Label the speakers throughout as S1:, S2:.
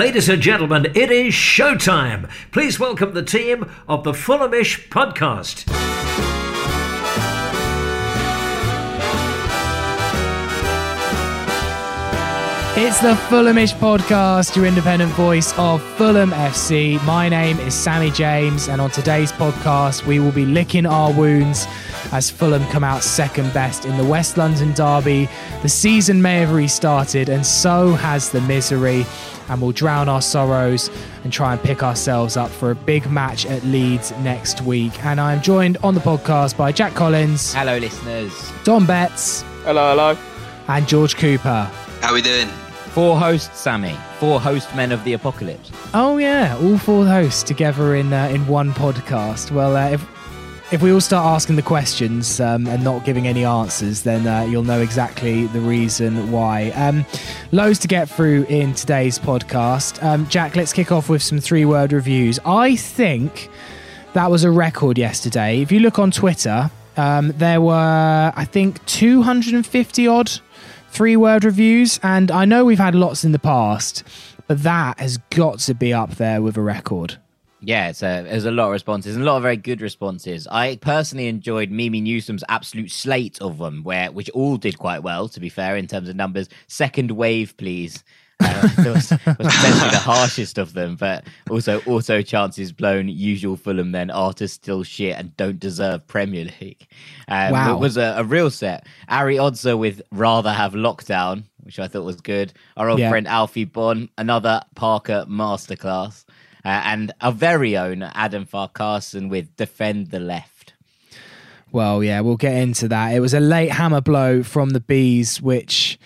S1: Ladies and gentlemen, it is showtime. Please welcome the team of the Fulhamish podcast.
S2: It's the Fulhamish podcast, your independent voice of Fulham FC. My name is Sammy James, and on today's podcast, we will be licking our wounds as Fulham come out second best in the West London derby. The season may have restarted, and so has the misery and we'll drown our sorrows and try and pick ourselves up for a big match at Leeds next week. And I'm joined on the podcast by Jack Collins.
S3: Hello, listeners.
S2: Dom Betts.
S4: Hello, hello.
S2: And George Cooper.
S5: How are we doing?
S3: Four hosts, Sammy. Four host men of the apocalypse.
S2: Oh yeah, all four hosts together in uh, in one podcast. Well, uh, if if we all start asking the questions um, and not giving any answers, then uh, you'll know exactly the reason why. Um, loads to get through in today's podcast. Um, Jack, let's kick off with some three word reviews. I think that was a record yesterday. If you look on Twitter, um, there were, I think, 250 odd three word reviews. And I know we've had lots in the past, but that has got to be up there with a record.
S3: Yeah, it's a, there's a lot of responses and a lot of very good responses. I personally enjoyed Mimi Newsom's absolute slate of them, where which all did quite well, to be fair, in terms of numbers. Second wave, please. Uh, was, was potentially the harshest of them, but also auto chances blown. Usual Fulham then artists still shit and don't deserve Premier League. Um,
S2: wow,
S3: it was a, a, real set. Ari Odzer with rather have lockdown, which I thought was good. Our old yeah. friend Alfie Bon, another Parker masterclass uh, and our very own Adam Farcarson with Defend the Left.
S2: Well, yeah, we'll get into that. It was a late hammer blow from the Bees, which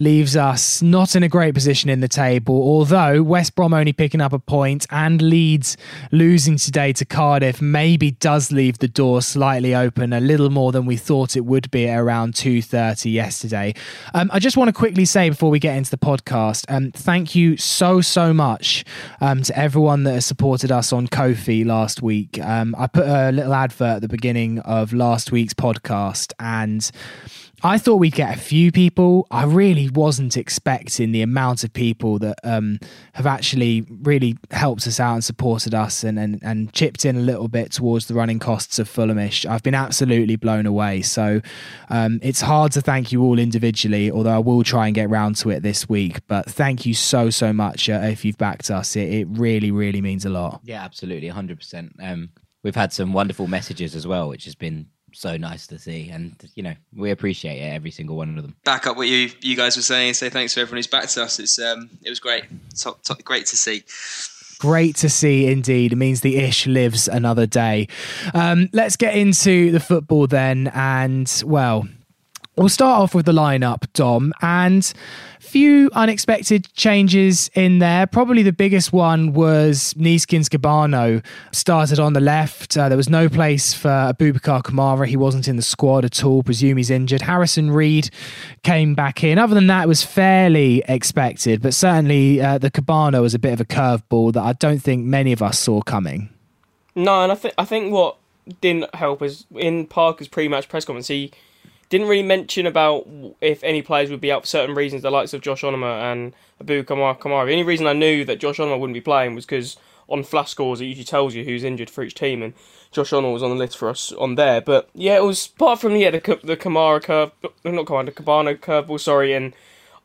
S2: leaves us not in a great position in the table, although West Brom only picking up a point and Leeds losing today to Cardiff maybe does leave the door slightly open, a little more than we thought it would be at around 2.30 yesterday. Um, I just want to quickly say before we get into the podcast, um, thank you so, so much um, to everyone that has supported us on Ko-fi last week. Um, I put a little advert at the beginning of last week's podcast and I thought we'd get a few people. I really wasn't expecting the amount of people that um, have actually really helped us out and supported us and, and, and chipped in a little bit towards the running costs of Fulhamish. I've been absolutely blown away. So um, it's hard to thank you all individually, although I will try and get round to it this week. But thank you so, so much uh, if you've backed us. It, it, really, really means a lot.
S3: Yeah, absolutely. 100%. Um, we've had some wonderful messages as well, which has been so nice to see, and you know we appreciate it every single one of them.
S5: Back up what you you guys were saying. Say thanks to everyone who's backed us. It's um it was great, top, top, great to see.
S2: Great to see indeed. It means the ish lives another day. Um, let's get into the football then, and well, we'll start off with the lineup, Dom, and few unexpected changes in there. Probably the biggest one was Neeskens Kebano started on the left. Uh, there was no place for Abubakar Kamara. He wasn't in the squad at all. Presume he's injured. Harrison Reed came back in. Other than that, it was fairly expected, but certainly uh, the Kebano was a bit of a curveball that I don't think many of us saw coming.
S4: No, and I think I think what didn't help is in Parker's pre-match press conference, he didn't really mention about if any players would be out for certain reasons, the likes of Josh Onomah and Abu Kamara. Kamara. The only reason I knew that Josh Onomah wouldn't be playing was because on flash scores it usually tells you who's injured for each team, and Josh Onomah was on the list for us on there. But yeah, it was apart from yeah the the Kamara curve, not Kamara, the Kebano curveball, sorry, and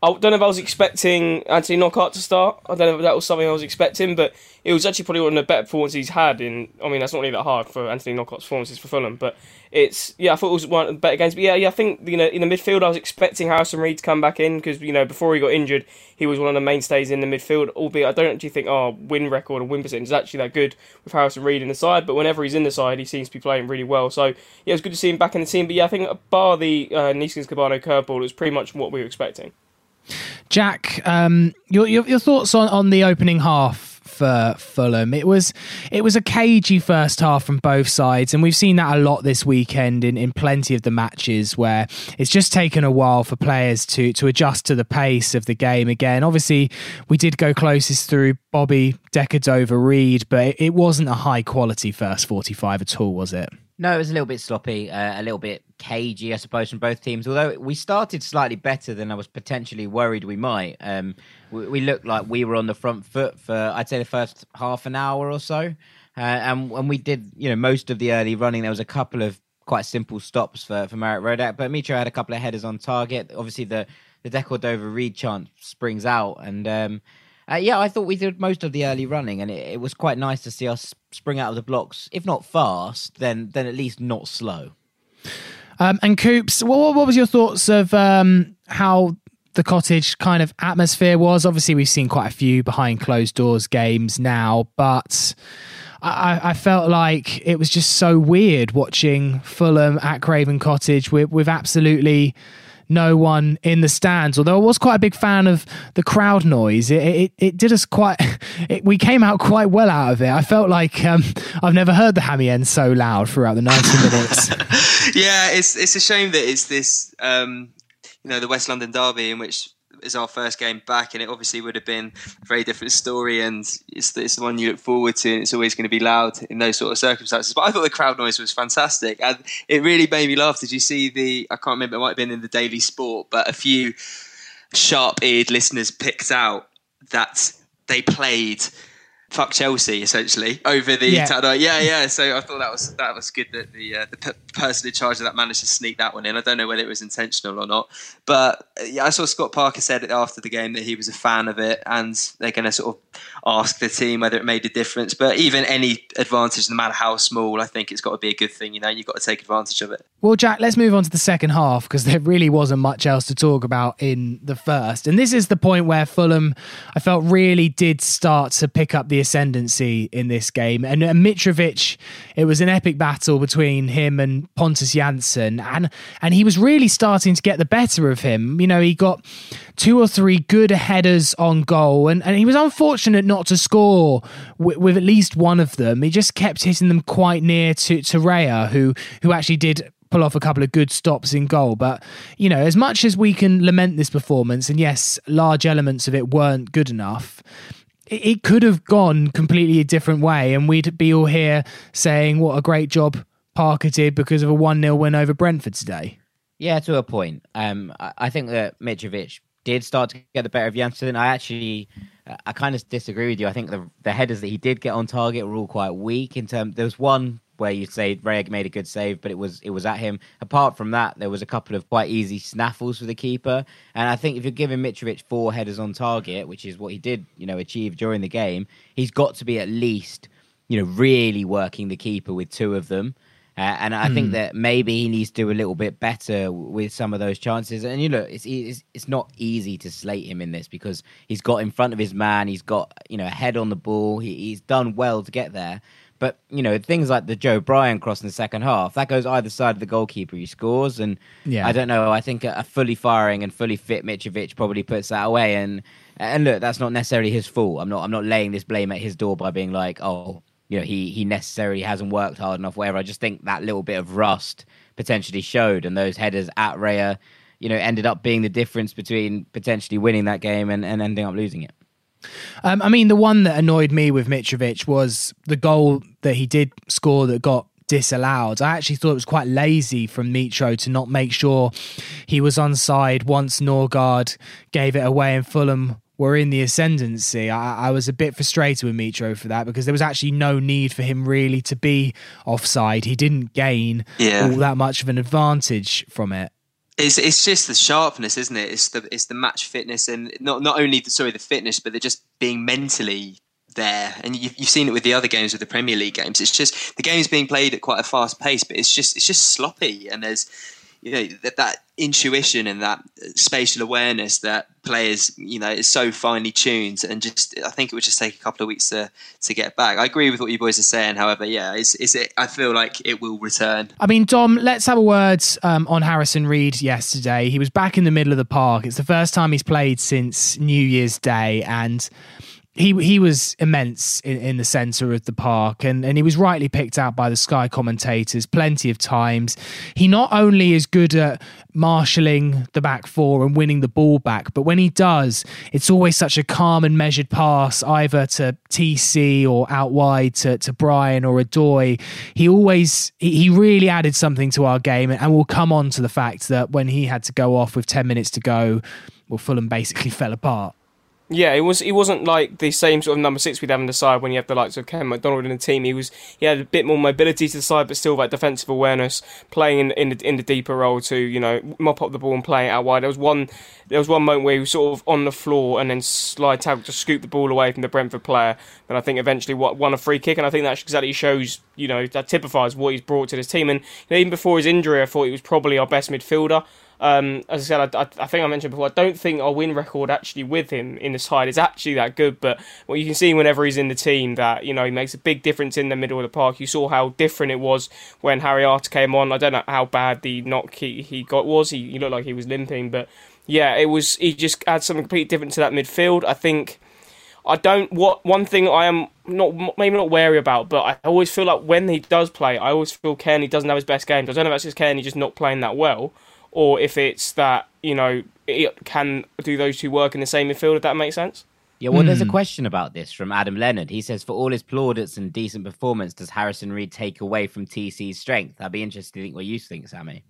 S4: I don't know if I was expecting Anthony Knockaert to start. I don't know if that was something I was expecting, but it was actually probably one of the better performances he's had. In I mean, that's not really that hard for Anthony Knockaert's performances for Fulham, but it's yeah, I thought it was one of the better games. But yeah, yeah, I think you know in the midfield I was expecting Harrison Reed to come back in because you know before he got injured he was one of the mainstays in the midfield. Albeit I don't actually think our win record or win percentage is actually that good with Harrison Reed in the side. But whenever he's in the side, he seems to be playing really well. So yeah, it was good to see him back in the team. But yeah, I think bar the uh, Neeskens Kebano curveball, it was pretty much what we were expecting.
S2: Jack, um, your, your, your thoughts on on the opening half for Fulham. It was it was a cagey first half from both sides, and we've seen that a lot this weekend in, in plenty of the matches where it's just taken a while for players to to adjust to the pace of the game again. Obviously, we did go closest through Bobby Decordova Reid, but it, it wasn't a high quality first forty five at all, was it?
S3: No, it was a little bit sloppy, uh, a little bit cagey, I suppose, from both teams. Although we started slightly better than I was potentially worried we might. Um, we, we, looked like we were on the front foot for, I'd say, the first half an hour or so. Uh, and when we did, you know, most of the early running, there was a couple of quite simple stops for, for Marek Rodak. But Mitro had a couple of headers on target. Obviously, the, the Decordova Reid chant springs out. And um, uh, yeah, I thought we did most of the early running, and it, it, was quite nice to see us spring out of the blocks. If not fast, then then at least not slow.
S2: Um, and Coops, what, what was your thoughts of um, how the cottage kind of atmosphere was? Obviously, we've seen quite a few behind closed doors games now, but I, I felt like it was just so weird watching Fulham at Craven Cottage with, with absolutely no one in the stands. Although I was quite a big fan of the crowd noise, it it, it did us quite. It, we came out quite well out of it. I felt like um, I've never heard the hammy end so loud throughout the ninety minutes.
S5: yeah, it's it's a shame that it's this. Um, you know, the West London derby in which is our first game back, and it obviously would have been a very different story. And it's it's the one you look forward to, and it's always going to be loud in those sort of circumstances. But I thought the crowd noise was fantastic, and it really made me laugh. Did you see the? I can't remember. It might have been in the Daily Sport, but a few sharp-eared listeners picked out that they played fuck Chelsea essentially over the yeah. yeah yeah so I thought that was that was good that the uh, the p- person in charge of that managed to sneak that one in I don't know whether it was intentional or not but uh, yeah I saw Scott Parker said after the game that he was a fan of it and they're going to sort of ask the team whether it made a difference but even any advantage no matter how small I think it's got to be a good thing you know you've got to take advantage of it
S2: well Jack let's move on to the second half because there really wasn't much else to talk about in the first and this is the point where Fulham I felt really did start to pick up the ascendancy in this game. And, and Mitrovic, it was an epic battle between him and Pontus Jansson, and and he was really starting to get the better of him. You know, he got two or three good headers on goal, and, and he was unfortunate not to score with, with at least one of them. He just kept hitting them quite near to to Raya, who who actually did pull off a couple of good stops in goal. But, you know, as much as we can lament this performance, and yes, large elements of it weren't good enough, it could have gone completely a different way, and we'd be all here saying what a great job Parker did because of a 1 0 win over Brentford today.
S3: Yeah, to a point. Um, I think that Mitrovic did start to get the better of Jansson. I actually, uh, I kind of disagree with you. I think the the headers that he did get on target were all quite weak. In terms, there was one where you say Raya made a good save, but it was it was at him. Apart from that, there was a couple of quite easy snaffles for the keeper. And I think if you're giving Mitrovic four headers on target, which is what he did, you know, achieve during the game, he's got to be at least, you know, really working the keeper with two of them. Uh, and I think hmm. that maybe he needs to do a little bit better with some of those chances. And you know, it's, it's it's not easy to slate him in this because he's got in front of his man, he's got you know a head on the ball, he, he's done well to get there. But you know things like the Joe Bryan cross in the second half that goes either side of the goalkeeper he scores, and yeah. I don't know. I think a, fully firing and fully fit Mitrovic probably puts that away. And and look, that's not necessarily his fault. I'm not I'm not laying this blame at his door by being like, oh, you know, he he necessarily hasn't worked hard enough. Whatever. I just think that little bit of rust potentially showed, and those headers at Raya, you know, ended up being the difference between potentially winning that game and, and ending up losing it.
S2: Um, I mean, the one that annoyed me with Mitrovic was the goal that he did score that got disallowed. I actually thought it was quite lazy from Mitro to not make sure he was on side once Norgaard gave it away and Fulham were in the ascendancy. I, I, was a bit frustrated with Mitro for that because there was actually no need for him really to be offside. He didn't gain yeah. all that much of an advantage from it.
S5: It's it's just the sharpness, isn't it? It's the it's the match fitness and not not only the sorry the fitness, but they're just being mentally there. And you've, you've seen it with the other games with the Premier League games. It's just the game's being played at quite a fast pace, but it's just it's just sloppy and there's you know that, that intuition and that spatial awareness that players you know is so finely tuned and just I think it would just take a couple of weeks to to get back. I agree with what you boys are saying. However, yeah, is it? I feel like it will return.
S2: I mean, Dom, let's have a word um, on Harrison Reed yesterday. He was back in the middle of the park. It's the first time he's played since New Year's Day and he he was immense in, in the centre of the park, and, and he was rightly picked out by the Sky commentators plenty of times. He not only is good at marshalling the back four and winning the ball back, but when he does, it's always such a calm and measured pass, either to TC or out wide to, to Bryan or Odoi. He always he, he really added something to our game, and we'll come on to the fact that when he had to go off with ten minutes to go, well, Fulham basically fell apart.
S4: Yeah, it was. It wasn't like the same sort of number six we'd have on the side when you have the likes of Ken McDonald in the team. He was. He had a bit more mobility to the side, but still that defensive awareness, playing in in the, in the deeper role to you know mop up the ball and play it out wide. There was one. There was one moment where he was sort of on the floor and then slide tackle to scoop the ball away from the Brentford player. And I think eventually won a free kick, and I think that exactly shows you know that typifies what he's brought to this team. And you know, even before his injury, I thought he was probably our best midfielder. Um, as I said, I, I, think I mentioned before, I don't think our win record actually with him in the side is actually that good. But what you can see whenever he's in the team, that you know he makes a big difference in the middle of the park. You saw how different it was when Harry Arter came on. I don't know how bad the knock he, he got was. He, he looked like he was limping, but yeah, it was. He just adds something completely different to that midfield. I think. I don't. What one thing I am not maybe not wary about, but I always feel like when he does play, I always feel Cairney doesn't have his best games. I don't know if that's just Cairney just not playing that well, or if it's that you know it can do those two work in the same midfield. If that makes sense.
S3: Yeah, well, there's a hmm. question about this from Adam Leonard. He says, for all his plaudits and decent performance, does Harrison Reed take away from TC's strength? I'd be interested to think what you think, Sammy.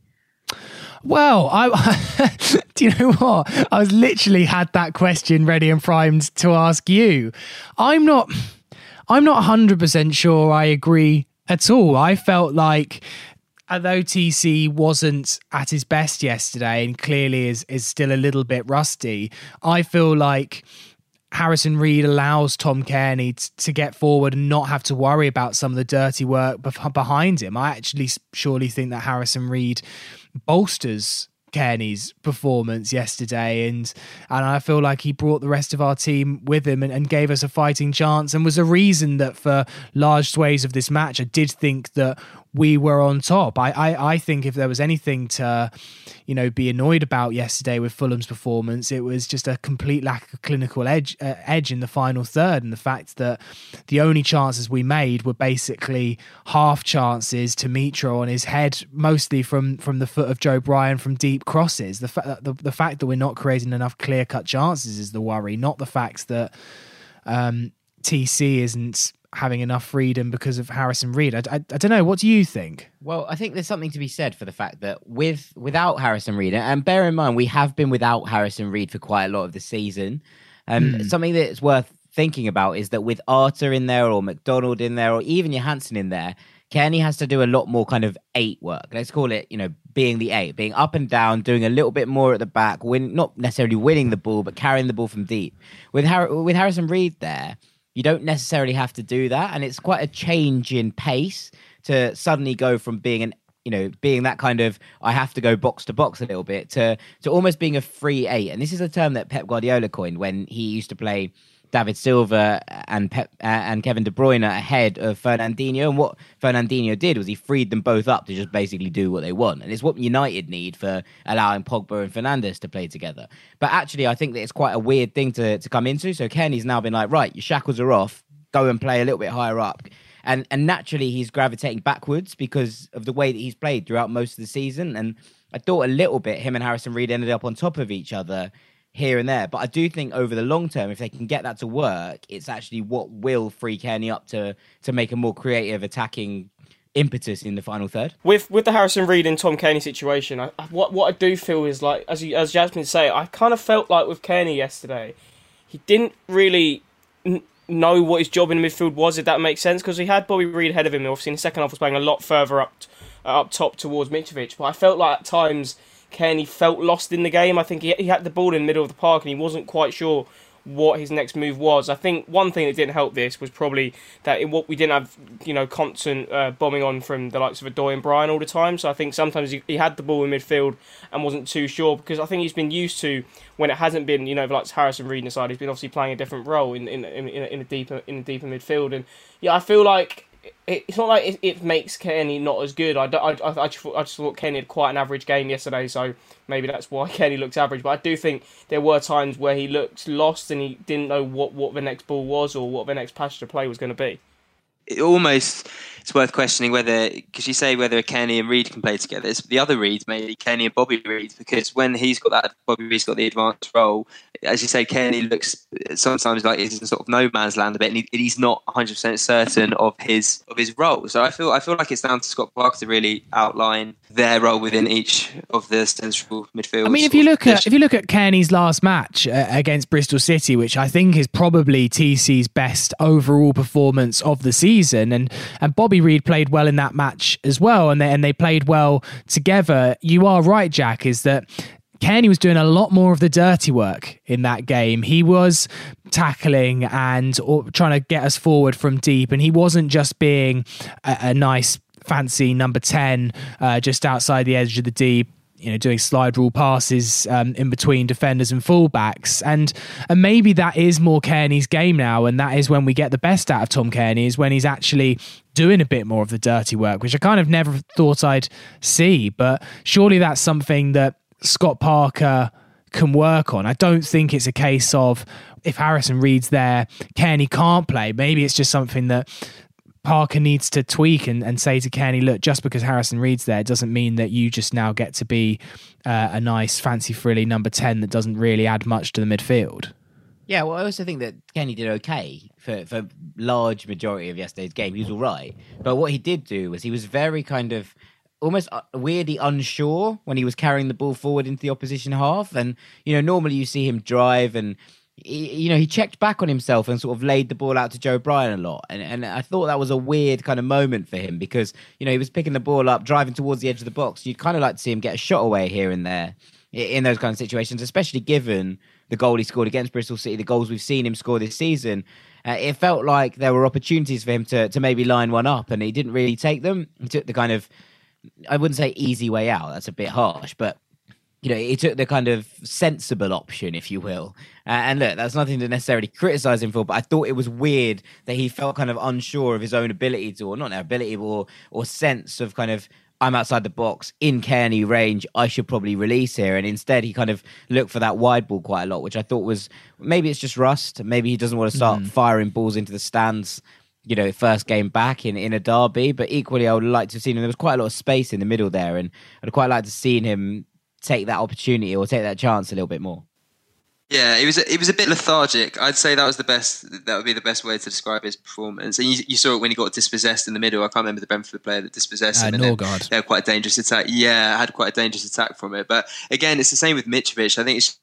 S2: Well, I do you know what? I was literally had that question ready and primed to ask you. I'm not I'm not 100% sure I agree at all. I felt like although TC wasn't at his best yesterday and clearly is is still a little bit rusty, I feel like Harrison Reed allows Tom Cairney t- to get forward and not have to worry about some of the dirty work behind him. I actually surely think that Harrison Reed bolsters Cairney's performance yesterday, and and I feel like he brought the rest of our team with him and, and, gave us a fighting chance, and was a reason that for large sways of this match, I did think that we were on top. I, I, I think if there was anything to, you know, be annoyed about yesterday with Fulham's performance, it was just a complete lack of clinical edge uh, edge in the final third, and the fact that the only chances we made were basically half chances to Mitro on his head, mostly from from the foot of Joe Bryan from deep crosses. The fact the, the fact that we're not creating enough clear cut chances is the worry, not the fact that um, TC isn't having enough freedom because of Harrison Reed. I, I, I, don't know. What do you think?
S3: Well, I think there's something to be said for the fact that with without Harrison Reed, and bear in mind we have been without Harrison Reed for quite a lot of the season. Um, hmm. Something that's worth thinking about is that with Arter in there, or McDonald in there, or even Johansen in there, Kenny has to do a lot more kind of eight work. Let's call it, you know, being the eight, being up and down, doing a little bit more at the back, win not necessarily winning the ball, but carrying the ball from deep. With Har- with Harrison Reed there you don't necessarily have to do that, and it's quite a change in pace to suddenly go from being an you know being that kind of I have to go box to box a little bit to to almost being a free eight. And this is a term that Pep Guardiola coined when he used to play David Silva and Pep, uh, and Kevin De Bruyne ahead of Fernandinho. And what Fernandinho did was he freed them both up to just basically do what they want. And it's what United need for allowing Pogba and Fernandes to play together. But actually, I think that it's quite a weird thing to, to come into. So Kenny's now been like, right, your shackles are off. Go and play a little bit higher up. And, and naturally, he's gravitating backwards because of the way that he's played throughout most of the season. And I thought a little bit him and Harrison Reed ended up on top of each other here and there. But I do think over the long term, if they can get that to work, it's actually what will free Cairney up to to make a more creative attacking impetus in the final third.
S4: With with the Harrison Reed and Tom Cairney situation, I, what what I do feel is like as you, as Jasmine say, I kind of felt like with Cairney yesterday, he didn't really. N- know what his job in the midfield was, if that makes sense, because he had Bobby Reid ahead of him. Obviously, in the second half, was playing a lot further up, uh, up top towards Mitrovic. But I felt like at times Cairney felt lost in the game. I think he, he had the ball in the middle of the park and he wasn't quite sure what his next move was. I think one thing that didn't help this was probably that in what we didn't have, you know, constant uh, bombing on from the likes of Odoi and Bryan all the time. So I think sometimes he, he, had the ball in midfield and wasn't too sure because I think he's been used to when it hasn't been, you know, like Harrison Reed inside. He's been obviously playing a different role in in in, in a deeper in a deeper midfield. And yeah, I feel like it's not like it, it, makes Cairney not as good. I, I, I, just thought, I just thought Cairney had quite an average game yesterday, so maybe that's why Cairney looks average. But I do think there were times where he looked lost and he didn't know what, what the next ball was or what the next passage to play was going to be.
S5: It almost it's worth questioning whether because you say whether Kenny and Reid can play together. It's the other Reid, maybe Kenny and Bobby Reid, because when he's got that Bobby Reid's got the advanced role, as you say, Kenny looks sometimes like he's in sort of no man's land a bit, and he, he's not 100 percent certain of his of his role. So I feel I feel like it's down to Scott Parker to really outline their role within each of the central midfield.
S2: I mean, if you look at if you look at Kenny's last match uh, against Bristol City, which I think is probably TC's best overall performance of the season, and and Bobby Bobby Reid played well in that match as well, and they and they played well together. You are right, Jack. Is that Cairney was doing a lot more of the dirty work in that game. He was tackling and trying to get us forward from deep, and he wasn't just being a, a nice fancy number 10 uh, just outside the edge of the deep you know doing slide rule passes um, in between defenders and fullbacks. And and maybe that is more Cairney's game now and that is when we get the best out of Tom Cairney is when he's actually doing a bit more of the dirty work which I kind of never thought I'd see. But surely that's something that Scott Parker can work on. I don't think it's a case of if Harrison Reed's there Cairney can't play. Maybe it's just something that Parker needs to tweak and, and say to Kenny, look, just because Harrison Reed's there doesn't mean that you just now get to be uh, a nice, fancy, frilly number 10 that doesn't really add much to the midfield.
S3: Yeah, well, I also think that Kenny did okay for for large majority of yesterday's game. He was all right, but what he did do was he was very kind of almost uh, weirdly unsure when he was carrying the ball forward into the opposition half. And you know, normally you see him drive and he, you know, he checked back on himself and sort of laid the ball out to Joe Bryan a lot. And, and I thought that was a weird kind of moment for him because, you know, he was picking the ball up, driving towards the edge of the box. You'd kind of like to see him get a shot away here and there in those kind of situations, especially given the goal he scored against Bristol City, the goals we've seen him score this season. Uh, it felt like there were opportunities for him to, to maybe line one up, and he didn't really take them. He took the kind of, I wouldn't say easy way out, that's a bit harsh, but you know, he took the kind of sensible option, if you will. Uh, and look, that's nothing to necessarily criticize him for, but I thought it was weird that he felt kind of unsure of his own ability to, or not ability, or or sense of kind of I'm outside the box in Cairney range. I should probably release here, and instead he kind of looked for that wide ball quite a lot, which I thought was maybe it's just rust. Maybe he doesn't want to start mm. firing balls into the stands you know, first game back in, in a derby. But equally, I would like to have seen him. There was quite a lot of space in the middle there, and I'd quite like to have seen him take that opportunity or take that chance a little bit more.
S5: Yeah, it was it was a bit lethargic. I'd say that was the best. That would be the best way to describe his performance. And you, you saw it when he got dispossessed in the middle. I can't remember the Brentford player that dispossessed uh, him.
S2: Uh, Norgaard.
S5: They had quite a dangerous attack. Yeah, had quite a dangerous attack from it. But again, it's the same with Mitrovic. I think it's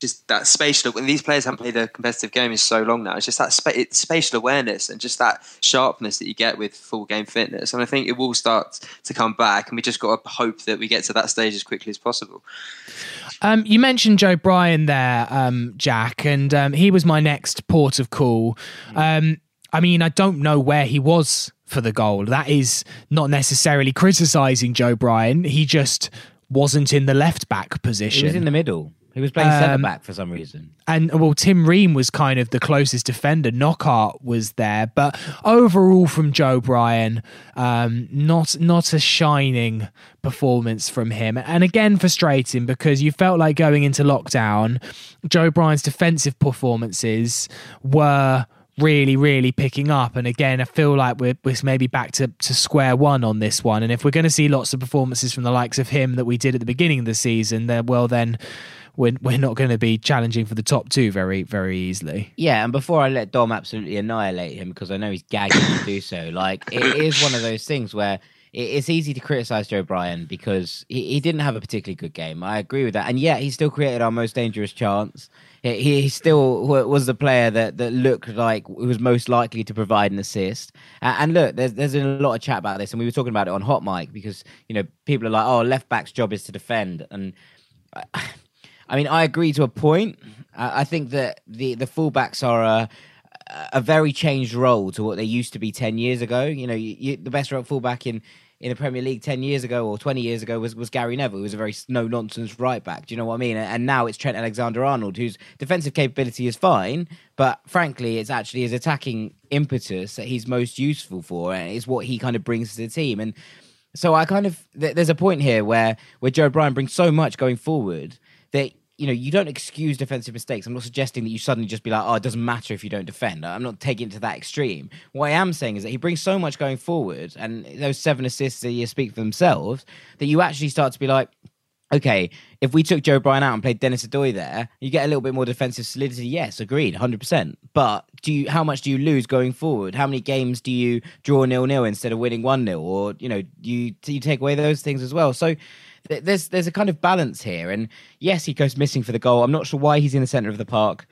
S5: just that spatial when these players haven't played a competitive game in so long now. It's just that spa- spatial awareness and just that sharpness that you get with full game fitness. And i think it will start to come back and we just got to hope that we get to that stage as quickly as possible.
S2: Um, you mentioned joe bryan there um, jack and um, he was my next port of call. Um, i mean i don't know where he was for the goal. That is not necessarily criticizing joe bryan. He just wasn't in the left back position he
S3: was in the middle he was playing um, centre back for some reason.
S2: And well, Tim Ream was kind of the closest defender. Knockaert was there, but overall, from Joe Bryan, um, not not a shining performance from him. And again, frustrating because you felt like going into lockdown, Joe Bryan's defensive performances were really, really picking up. And again, I feel like we're, we're maybe back to, to square one on this one. And if we're going to see lots of performances from the likes of him that we did at the beginning of the season, then well, then we're, we're not going to be challenging for the top two very, very easily.
S3: Yeah, and before I let Dom absolutely annihilate him, because I know he's gagging to do so, like, it is one of those things where it's easy to criticize Joe Bryan because he, he, didn't have a particularly good game. I agree with that, and yet he still created our most dangerous chance. He, he still was the player that, that looked like was most likely to provide an assist. And look, there's there's been a lot of chat about this, and we were talking about it on Hot Mic because you know people are like, "Oh, left back's job is to defend," and. I mean, I agree to a point. I think that the the fullbacks are a a very changed role to what they used to be 10 years ago. You know, you, you, the best fullback in, in the Premier League 10 years ago or 20 years ago was, was Gary Neville, who was a very no nonsense right back. Do you know what I mean? And now it's Trent Alexander Arnold, whose defensive capability is fine, but frankly, it's actually his attacking impetus that he's most useful for, and it's what he kind of brings to the team. And so I kind of, there's a point here where, where Joe Bryan brings so much going forward that you know, you don't excuse defensive mistakes. I'm not suggesting that you suddenly just be like, oh, it doesn't matter if you don't defend. I'm not taking it to that extreme. What I am saying is that he brings so much going forward, and those seven assists that you speak for themselves, that you actually start to be like, okay, if we took Joe Bryan out and played Denis Odoi there, you get a little bit more defensive solidity. Yes, agreed, 100%. But do you, how much do you lose going forward? How many games do you draw nil nil instead of winning 1 0? Or, you know, you, you take away those things as well? So, there's there's a kind of balance here. And yes, he goes missing for the goal. I'm not sure why he's in the centre of the park.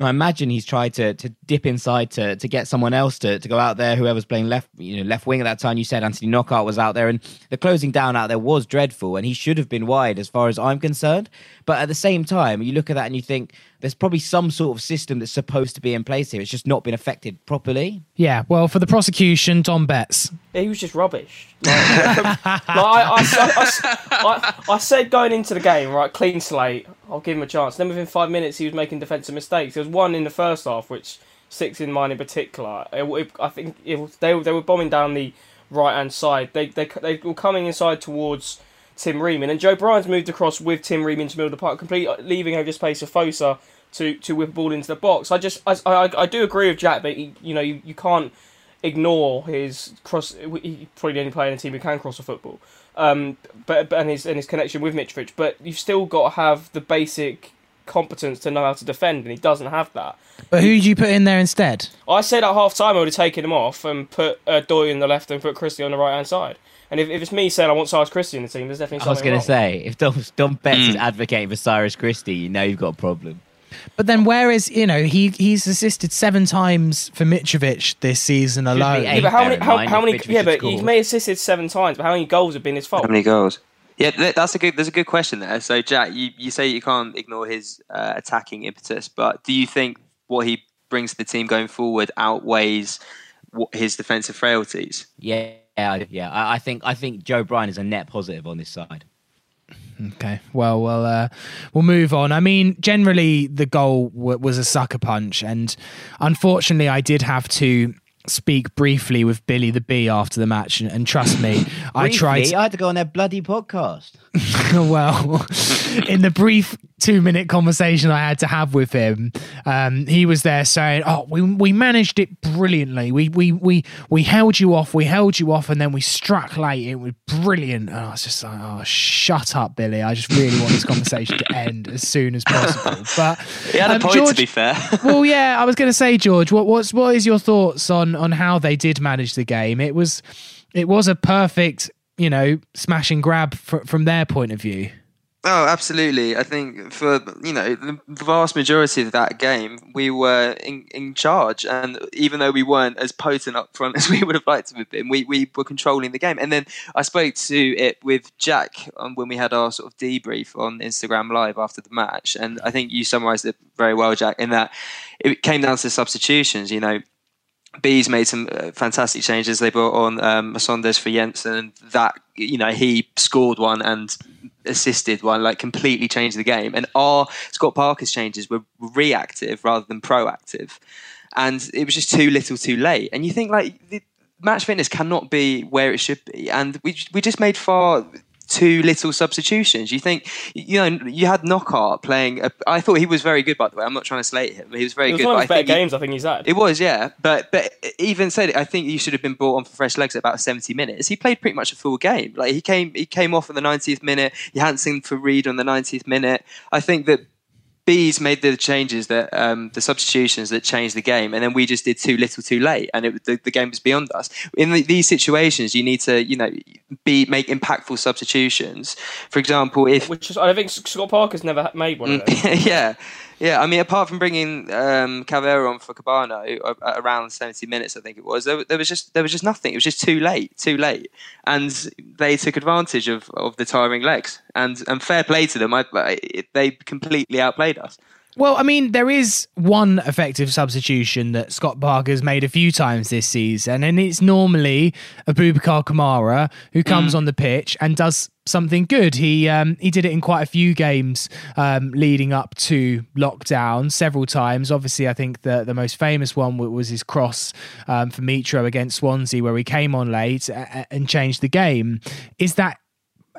S3: I imagine he's tried to to dip inside to to get someone else to, to go out there. Whoever's playing left, you know, left wing at that time. You said Anthony Knockaert was out there, and the closing down out there was dreadful, and he should have been wide as far as I'm concerned. But at the same time, you look at that and you think there's probably some sort of system that's supposed to be in place here. It's just not been affected properly.
S2: Yeah. Well, for the prosecution, Dom Betts.
S4: Yeah, he was just rubbish. Like, like, I, I, I, I, said going into the game, right, clean slate. I'll give him a chance. Then within five minutes, he was making defensive mistakes. There was one in the first half, which six in mine in particular. It, it, I think it, they they were bombing down the right hand side. They they they were coming inside towards Tim Ream, and Joe Bryan's moved across with Tim Ream to middle of the park, completely leaving over this space for Fosu to to whip a ball into the box. I just I, I, I do agree with Jack that he, you know you, you can't ignore his cross. He's probably the only player in the team who can cross a football. Um, but, but and his and his connection with Mitrovic, but you've still got to have the basic competence to know how to defend, and he doesn't have that.
S2: But who did you put in there instead?
S4: I said at half time I would have taken him off and put uh, Doy in the left and put Christie on the right hand side. And if, if it's me saying I want Cyrus Christie in the team, there's definitely something
S3: I
S4: was
S3: going to say, if Dom, Dom Betts mm. is advocating for Cyrus Christie, you know you've got a problem.
S2: But then where is you know he he's assisted seven times for Mitrovic this season alone.
S4: Yeah, but how many how, how many yeah, but he may assisted seven times, but how many goals have been his fault?
S5: How many goals? Yeah, that's a good. There's a good question there. So, Jack, you, you say you can't ignore his uh, attacking impetus, but do you think what he brings to the team going forward outweighs his defensive frailties?
S3: Yeah, yeah, yeah. I, I think I think Joe Bryan is a net positive on this side.
S2: Okay, well, well, uh, we'll move on. I mean, generally, the goal w- was a sucker punch, and unfortunately, I did have to speak briefly with Billy the Bee after the match, and, and trust me, I tried.
S3: To... I had to go on their bloody podcast.
S2: well, in the brief two minute conversation I had to have with him, um, he was there saying, "Oh, we we managed it brilliantly. We we we we held you off. We held you off, and then we struck late. It was brilliant." And I was just like, "Oh, shut up, Billy. I just really want this conversation to end as soon as possible." But
S5: he had um, a point George, to be fair.
S2: well, yeah, I was going to say, George, what what's what is your thoughts on on how they did manage the game? It was it was a perfect, you know, smash and grab fr- from their point of view.
S5: Oh, absolutely. I think for you know the vast majority of that game, we were in, in charge, and even though we weren't as potent up front as we would have liked to have been, we, we were controlling the game. And then I spoke to it with Jack um, when we had our sort of debrief on Instagram Live after the match, and I think you summarised it very well, Jack, in that it came down to substitutions. You know, Bees made some uh, fantastic changes. They brought on um, Marcondes for Jensen, and that you know he scored one and assisted one, like completely changed the game. And our Scott Parker's changes were reactive rather than proactive, and it was just too little, too late. And you think like the match fitness cannot be where it should be, and we we just made far too little substitutions. You think, you know, you had Knockaert playing. A, I thought he was very good, by the way. I'm not trying to slate him. He was very
S4: it was
S5: good.
S4: One of his better games he, I think he's had.
S5: It was, yeah. But but even said, I think he should have been brought on for fresh legs at about 70 minutes. He played pretty much a full game. Like he came he came off in the 90th minute. He hadn't seen for Reed on the 90th minute. I think that Bees made the changes that um, the substitutions that changed the game, and then we just did too little, too late, and it, the, the game was beyond us. In the, these situations, you need to, you know, be make impactful substitutions. For example, if
S4: which is, I think Scott Parker's never made one. Of those.
S5: yeah, yeah, I mean, apart from bringing um, on for Kebano uh, around seventy minutes, I think it was. There, there, was just there was just nothing. It was just too late, too late, and they took advantage of, of the tiring legs. And and fair play to them. I, I, they completely outplayed us.
S2: Well, I mean, there is one effective substitution that Scott Parker's made a few times this season, and it's normally Abubakar Kamara who comes mm. on the pitch and does something good. He um, he did it in quite a few games um, leading up to lockdown, several times. Obviously, I think the the most famous one was his cross um, for Mitro against Swansea, where he came on late and changed the game. Is that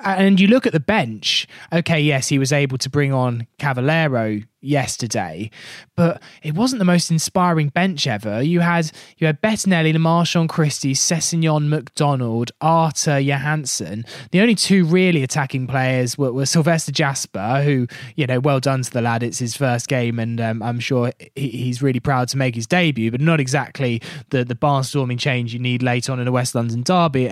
S2: and you look at the bench, okay, yes, he was able to bring on Cavaleiro yesterday, but it wasn't the most inspiring bench ever. You had you had Bettinelli, Mawson Christie, Sessegnon, McDonald, Arter, Johansen. The only two really attacking players were, were, Sylvester Jasper, who you know, well done to the lad. It's his first game, and um, I'm sure he, he's really proud to make his debut, but not exactly the the barnstorming change you need late on in a West London derby.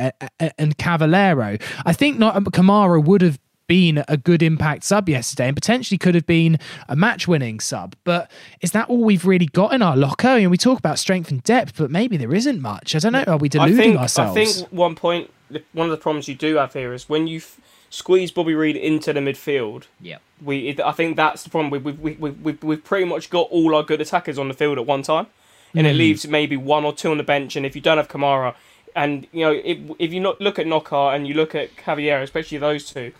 S2: And Cavaleiro, I think not Kamara would have been a good impact sub yesterday and potentially could have been a match winning sub. But is that all we've really got in our locker? I mean, we talk about strength and depth, but maybe there isn't much. I don't know. Are we deluding
S4: I think,
S2: ourselves?
S4: I think one point, one of the problems you do have here is when you f- squeeze Bobby Reid into the midfield.
S3: Yeah.
S4: We, I think that's the problem. We've, we've, we've, we've, we've pretty much got all our good attackers on the field at one time. And mm. it leaves maybe one or two on the bench. And if you don't have Kamara, and you know, if, if you not look at Knockaert and you look at Cavaleiro, especially those two,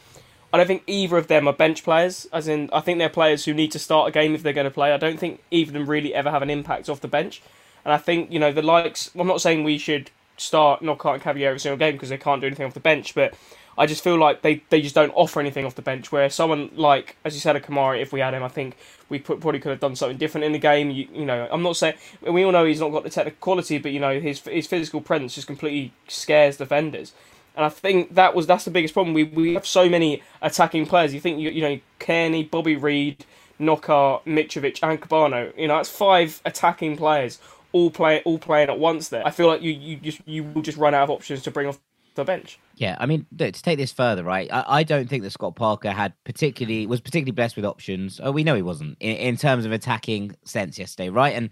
S4: I don't think either of them are bench players. As in, I think they're players who need to start a game if they're going to play. I don't think either of them really ever have an impact off the bench. And I think you know the likes. I'm not saying we should start Knockaert and Cavaleiro every single game because they can't do anything off the bench, but I just feel like they, they just don't offer anything off the bench. Where someone like, as you said, a Kamara, if we had him, I think we probably could have done something different in the game. You, you know, I'm not saying we all know he's not got the technical quality, but you know his his physical presence just completely scares defenders. And I think that was that's the biggest problem. We we have so many attacking players. You think you you know Cairney, Bobby Reid, Knockaert, Mitrovic, and Kebano. You know that's five attacking players all play all playing at once. There, I feel like you you just you will just run out of options to bring off the bench.
S3: Yeah, I mean to take this further, right? I, I don't think that Scott Parker had particularly was particularly blessed with options. Oh, we know he wasn't in, in terms of attacking sense yesterday, right? And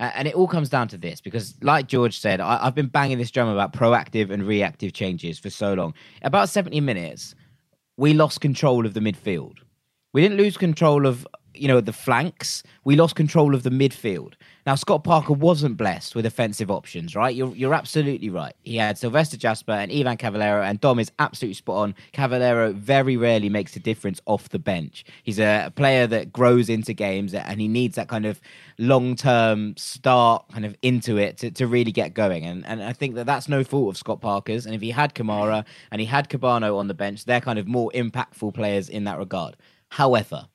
S3: and it all comes down to this because, like George said, I, have been banging this drum about proactive and reactive changes for so long. About 70 minutes, we lost control of the midfield. We didn't lose control of you know the flanks. We lost control of the midfield. Now Scott Parker wasn't blessed with offensive options, right? You're you're absolutely right. He had Sylvester Jasper and Ivan Cavaleiro, and Dom is absolutely spot on. Cavaleiro very rarely makes a difference off the bench. He's a player that grows into games, and he needs that kind of long term start kind of into it to, to really get going. And and I think that that's no fault of Scott Parker's. And if he had Kamara and he had Kebano on the bench, they're kind of more impactful players in that regard. However,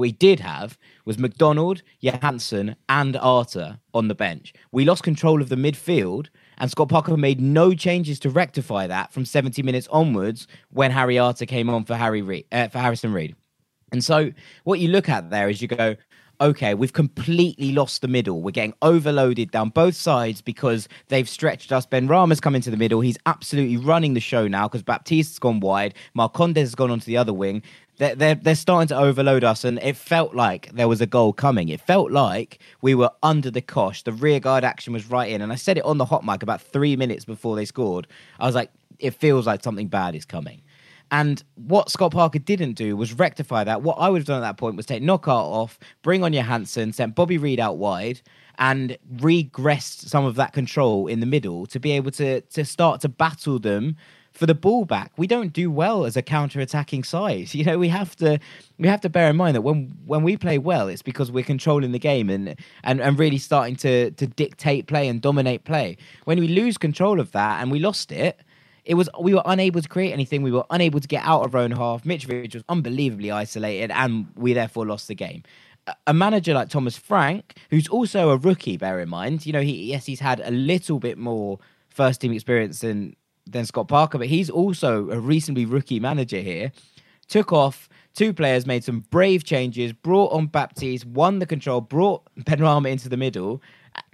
S3: we did have was McDonald, Johansen, and Arter on the bench. We lost control of the midfield, and Scott Parker made no changes to rectify that from 70 minutes onwards when Harry Arter came on for Harry Reed, uh, for Harrison Reed. And so what you look at there is you go, okay, we've completely lost the middle. We're getting overloaded down both sides because they've stretched us. Benrahma's come into the middle. He's absolutely running the show now because Baptiste's gone wide. Marcondes has gone onto the other wing they're, they're, they're starting to overload us, and it felt like there was a goal coming. It felt like we were under the cosh. The rear guard action was right in, and I said it on the hot mic about three minutes before they scored. I was like, it feels like something bad is coming. And what Scott Parker didn't do was rectify that. What I would have done at that point was take Knockaert off, bring on Johansen, send Bobby Reid out wide, and regressed some of that control in the middle to be able to to start to battle them for the ball back. We don't do well as a counter-attacking side. You know, we have to we have to bear in mind that when when we play well, it's because we're controlling the game and and, and really starting to to dictate play and dominate play. When we lose control of that and we lost it, it was we were unable to create anything. We were unable to get out of our own half. Mitrovic was unbelievably isolated, and we therefore lost the game. A manager like Thomas Frank, who's also a rookie, bear in mind, you know, he yes, he's had a little bit more first team experience than than Scott Parker, but he's also a reasonably rookie manager here. Took off two players, made some brave changes, brought on Baptiste, won the control, brought Benrahma into the middle,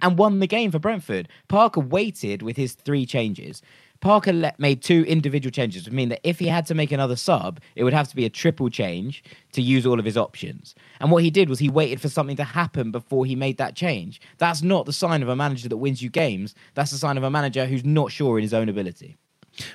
S3: and won the game for Brentford. Parker waited with his three changes. Parker let, made two individual changes, which mean that if he had to make another sub, it would have to be a triple change to use all of his options. And what he did was he waited for something to happen before he made that change. That's not the sign of a manager that wins you games. That's the sign of a manager who's not sure in his own ability.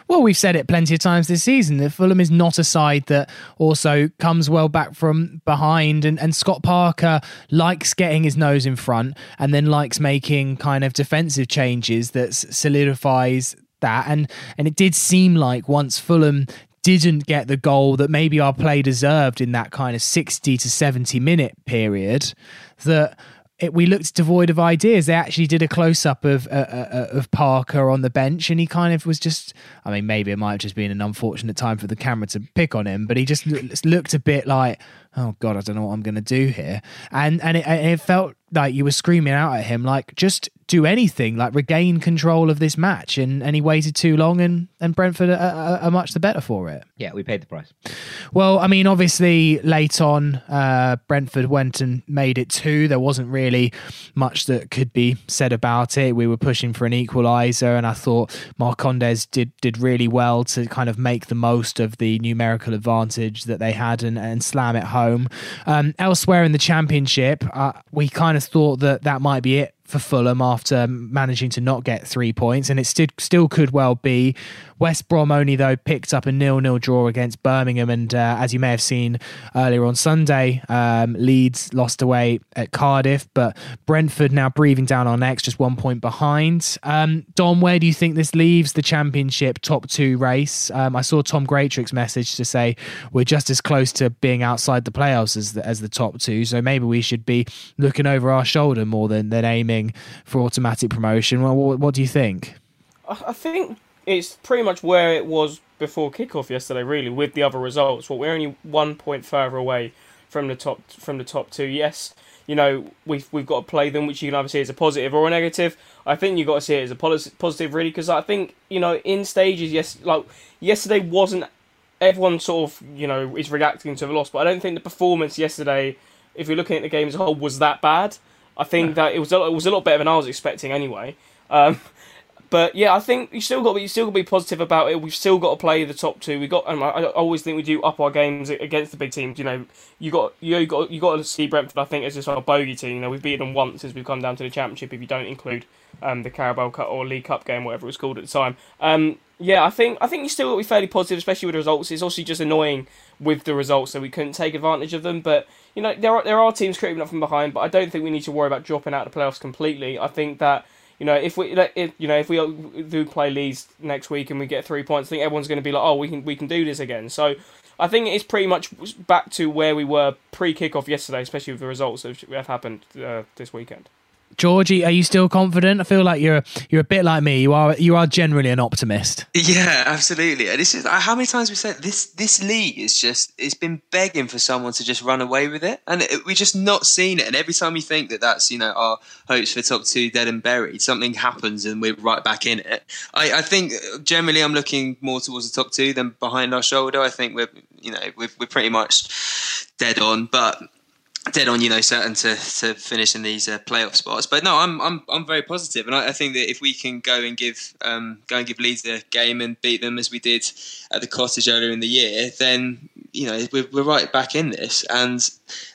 S2: Well, we've said it plenty of times this season that Fulham is not a side that also comes well back from behind. And, and Scott Parker likes getting his nose in front and then likes making kind of defensive changes that solidifies that. And, and it did seem like once Fulham didn't get the goal that maybe our play deserved in that kind of 60 to 70 minute period, that it, we looked devoid of ideas. They actually did a close up of uh, uh, uh, of Parker on the bench, and he kind of was just. I mean, maybe it might have just been an unfortunate time for the camera to pick on him, but he just looked a bit like, oh god, I don't know what I'm going to do here, and and it, it felt like you were screaming out at him, like just do anything, like regain control of this match. And, and he waited too long, and, and Brentford are, are, are much the better for it.
S3: Yeah, we paid the price.
S2: Well, I mean, obviously, late on, uh, Brentford went and made it two. There wasn't really much that could be said about it. We were pushing for an equaliser, and I thought Marcondes did, did really well to kind of make the most of the numerical advantage that they had and, and slam it home. Um, elsewhere in the Championship, uh, we kind of thought that that might be it for Fulham after managing to not get three points, and it still still could well be. West Brom only though picked up a nil-nil draw against Birmingham, and uh, as you may have seen earlier on Sunday, um, Leeds lost away at Cardiff, but Brentford now breathing down our necks, just one point behind. Um, Dom, where do you think this leaves the Championship top two race? Um, I saw Tom Greatrick's message to say we're just as close to being outside the playoffs as the, as the top two, so maybe we should be looking over our shoulder more than than aiming for automatic promotion. Well, what, what do you think?
S4: I think it's pretty much where it was before kickoff yesterday, really, with the other results. Well, we're only one point further away from the top from the top two. Yes, you know we've we've got to play them, which you can either see as a positive or a negative. I think you have got to see it as a positive, really, because I think you know in stages, yes, like yesterday wasn't everyone sort of you know is reacting to the loss, but I don't think the performance yesterday, if you're looking at the game as a whole, was that bad. I think that it was a, it was a lot better than I was expecting anyway. Um, but yeah, I think you still got you still got to be positive about it. We've still got to play the top two. We got, and I always think we do up our games against the big teams. You know, you got you got you got to see Brentford. I think as just our bogey team. You know, we've beaten them once since we've come down to the championship. If you don't include um, the Carabao Cup or League Cup game, whatever it was called at the time. Um, yeah, I think I think you still to be fairly positive, especially with the results. It's also just annoying with the results that we couldn't take advantage of them. But you know, there are there are teams creeping up from behind, but I don't think we need to worry about dropping out of the playoffs completely. I think that you know, if we, if, you know, if we do play Leeds next week and we get three points, I think everyone's going to be like, oh, we can we can do this again. So I think it's pretty much back to where we were pre kickoff yesterday, especially with the results that have happened uh, this weekend.
S2: Georgie, are you still confident? I feel like you're you're a bit like me. You are you are generally an optimist.
S5: Yeah, absolutely. And this is uh, how many times we said this. This league is just it's been begging for someone to just run away with it, and it, we've just not seen it. And every time you think that that's you know our hopes for top two dead and buried, something happens and we're right back in it. I, I think generally I'm looking more towards the top two than behind our shoulder. I think we're you know we're, we're pretty much dead on, but dead on, you know, certain to, to finish in these uh, playoff spots. But no, I'm I'm I'm very positive, and I, I think that if we can go and give um, go and give Leeds a game and beat them as we did at the Cottage earlier in the year, then you know we're, we're right back in this. And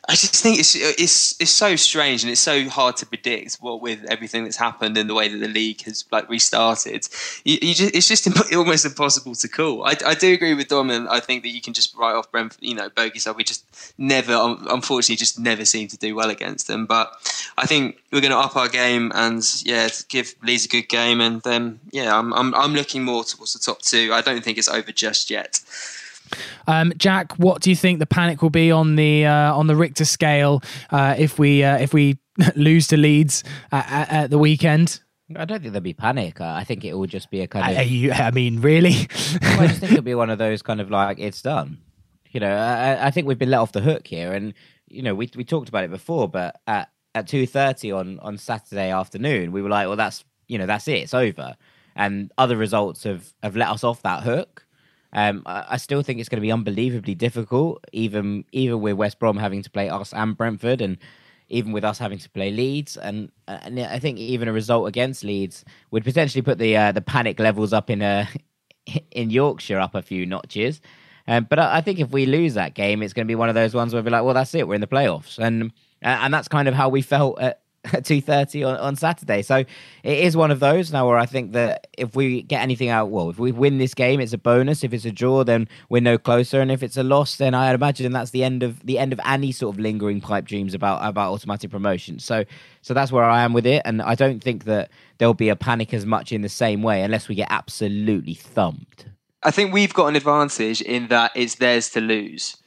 S5: I just think it's it's it's so strange and it's so hard to predict what with everything that's happened and the way that the league has like restarted. You, you just, it's just almost impossible to call. I, I do agree with Dom, and I think that you can just write off Brentford. You know, bogey side. We just never, unfortunately, just never seem to do well against them. But I think we're going to up our game and yeah, give Leeds a good game. And then yeah, I'm I'm I'm looking more towards the top two. I don't think it's over just yet.
S2: Um, Jack, what do you think the panic will be on the uh, on the Richter scale uh, if we uh, if we lose to Leeds at, at, the weekend?
S3: I don't think there'll be panic. I think it will just be a kind of.
S2: You, I mean, really?
S3: well, I just think it'll be one of those kind of like it's done. You know, I, I think we've been let off the hook here, and you know, we we talked about it before, but at at two thirty on on Saturday afternoon, we were like, well, that's you know, that's it, it's over, and other results have have let us off that hook. Um, I, still think it's going to be unbelievably difficult, even even with West Brom having to play us and Brentford, and even with us having to play Leeds. And, and I think even a result against Leeds would potentially put the uh, the panic levels up in uh, in Yorkshire up a few notches. Um, but I, I, think if we lose that game, it's going to be one of those ones where we're like, well, that's it, we're in the playoffs, and uh, and that's kind of how we felt at, at two thirty on, on Saturday. So it is one of those now where I think that if we get anything out, well, if we win this game, it's a bonus. If it's a draw, then we're no closer, and if it's a loss, then I imagine that's the end of the end of any sort of lingering pipe dreams about about automatic promotion. So so that's where I am with it, and I don't think that there'll be a panic as much in the same way unless we get absolutely thumped.
S5: I think we've got an advantage in that it's theirs to lose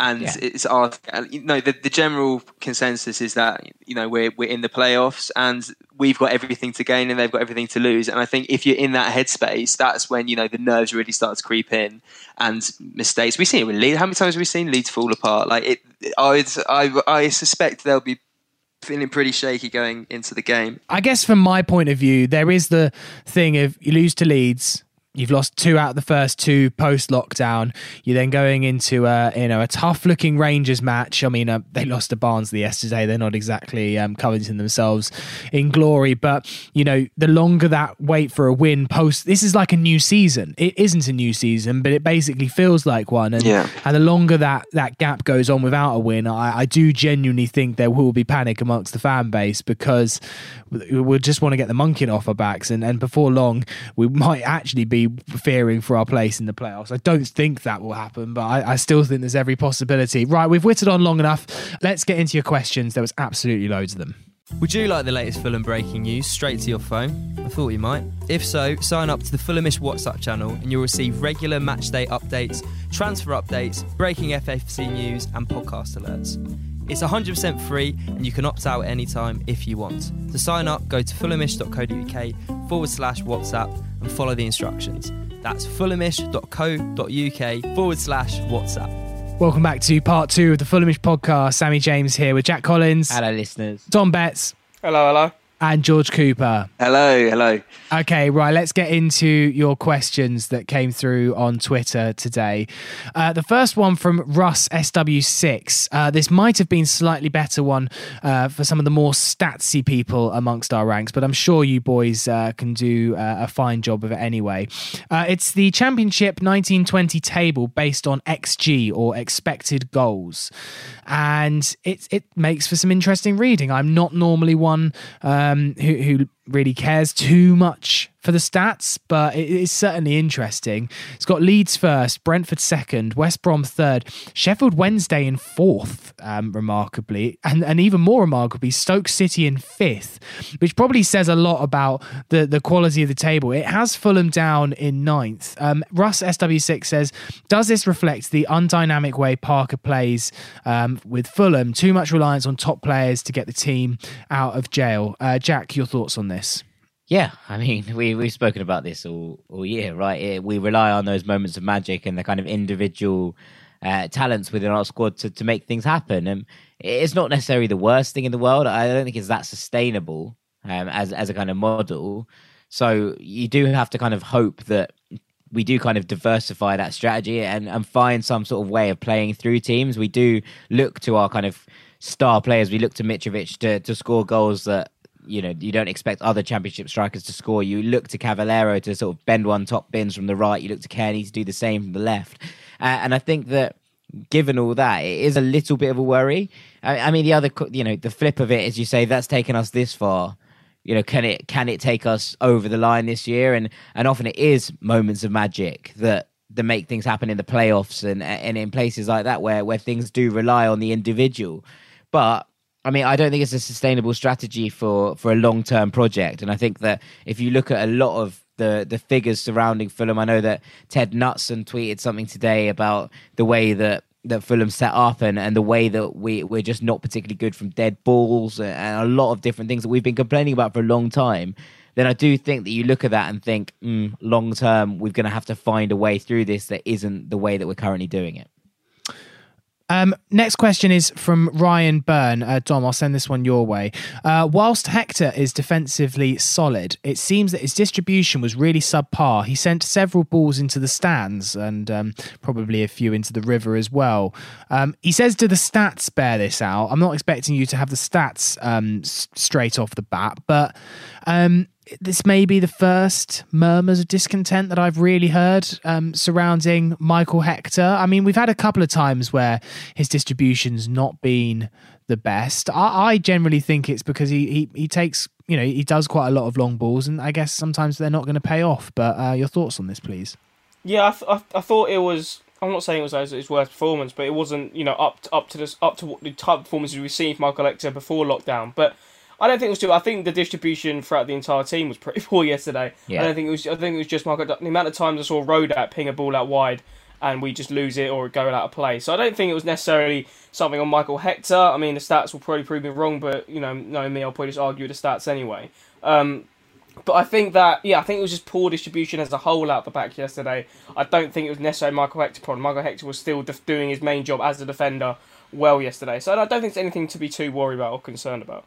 S5: and
S3: Yeah.
S5: it's our you know the, the general consensus is that you know we're we're in the playoffs and we've got everything to gain and they've got everything to lose and I think if you're in that headspace that's when you know the nerves really start to creep in and mistakes we've seen it with Leeds how many times have we seen Leeds fall apart like it I I I suspect they'll be feeling pretty shaky going into the game
S2: I guess from my point of view, there is the thing of you lose to Leeds. You've lost two out of the first two post lockdown. You're then going into a you know a tough looking Rangers match. I mean, uh, they lost to Barnsley yesterday. They're not exactly um, coveting themselves in glory, but you know the longer that wait for a win post, this is like a new season. It isn't a new season, but it basically feels like one. And
S5: Yeah.
S2: and the longer that that gap goes on without a win, I, I do genuinely think there will be panic amongst the fan base because we we just want to get the monkey off our backs, and, and before long we might actually be fearing for our place in the playoffs. I don't think that will happen, but I, I still think there's every possibility. Right, we've whittled on long enough. Let's get into your questions. There was absolutely loads of them.
S6: Would you like the latest Fulham breaking news straight to your phone? I thought you might. If so, sign up to the Fulhamish WhatsApp channel and you'll receive regular match day updates, transfer updates, breaking FFC news, and podcast alerts. It's 100% free and you can opt out at any time if you want. To sign up, go to fulhamish.co.uk forward slash WhatsApp and follow the instructions. That's fulhamish.co.uk forward slash WhatsApp.
S2: Welcome back to part two of the Fulhamish podcast. Sammy James here with Jack Collins,
S3: Hello, listeners.
S2: Dom Betts,
S4: Hello, hello.
S2: And George Cooper.
S5: hello hello
S2: Okay, right. Let's get into your questions that came through on Twitter today. Uh, the first one from Russ SW6. Uh, this might have been slightly better one uh, for some of the more statsy people amongst our ranks, but I'm sure you boys uh, can do uh, a fine job of it anyway. Uh, it's the Championship 1920 table based on XG or expected goals, and it it makes for some interesting reading. I'm not normally one um, Um, who who really cares too much for the stats, but it is certainly interesting. It's got Leeds first, Brentford second, West Brom third, Sheffield Wednesday in fourth, um, remarkably, and, and even more remarkably, Stoke City in fifth, which probably says a lot about the, the quality of the table. It has Fulham down in ninth. Um, Russ SW6 says, Does this reflect the undynamic way Parker plays um, with Fulham? Too much reliance on top players to get the team out of jail. Uh, Jack, your thoughts on this?
S3: Yeah, I mean, we we've spoken about this all all year, right? It, we rely on those moments of magic and the kind of individual uh, talents within our squad to, to make things happen. And it's not necessarily the worst thing in the world. I don't think it's that sustainable um, as as a kind of model. So you do have to kind of hope that we do kind of diversify that strategy and, and find some sort of way of playing through teams. We do look to our kind of star players. We look to Mitrovic to, to score goals that you know you don't expect other championship strikers to score. You look to Cavaleiro to sort of bend one top bins from the right. You look to Kenny to do the same from the left. Uh, and I think that given all that, it is a little bit of a worry. I, I mean, the other you know the flip of it is you say that's taken us this far you know can it can it take us over the line this year and and often it is moments of magic that that make things happen in the playoffs and and in places like that where where things do rely on the individual but I mean, I don't think it's a sustainable strategy for, for a long term project. And I think that if you look at a lot of the, the figures surrounding Fulham, I know that Ted Knutson tweeted something today about the way that that Fulham set up and, and the way that we, we're just not particularly good from dead balls and, a lot of different things that we've been complaining about for a long time, then I do think that you look at that and think, mm, long term, we're going to have to find a way through this that isn't the way that we're currently doing it.
S2: Um, next question is from Ryan Byrne. Uh, Dom, I'll send this one your way. Uh, whilst Hector is defensively solid, it seems that his distribution was really subpar. He sent several balls into the stands and um, probably a few into the river as well. Um, he says, Do the stats bear this out? I'm not expecting you to have the stats um, straight off the bat, but Um, this may be the first murmurs of discontent that I've really heard um, surrounding Michael Hector. I mean, we've had a couple of times where his distribution's not been the best. I, I generally think it's because he, he he takes you know he does quite a lot of long balls, and I guess sometimes they're not going to pay off. But uh, your thoughts on this, please?
S4: Yeah, I, th- I, I thought it was. I'm not saying it was his worst performance, but it wasn't you know up to, up to this up to what the type of performances we've seen from Michael Hector before lockdown. But I don't think it was too. I think the distribution throughout the entire team was pretty poor yesterday.
S3: Yeah.
S4: I don't think it was. I think it was just Michael. The amount of times I saw Rodak ping a ball out wide and we just lose it or go out of play. So I don't think it was necessarily something on Michael Hector. I mean, the stats will probably prove me wrong, but you know, knowing me, I'll probably just argue the stats anyway. Um, but I think that yeah, I think it was just poor distribution as a whole out the back yesterday. I don't think it was necessarily Michael Hector problem. Michael Hector was still def- doing his main job as a defender well yesterday, so I don't think it's anything to be too worried about or concerned about.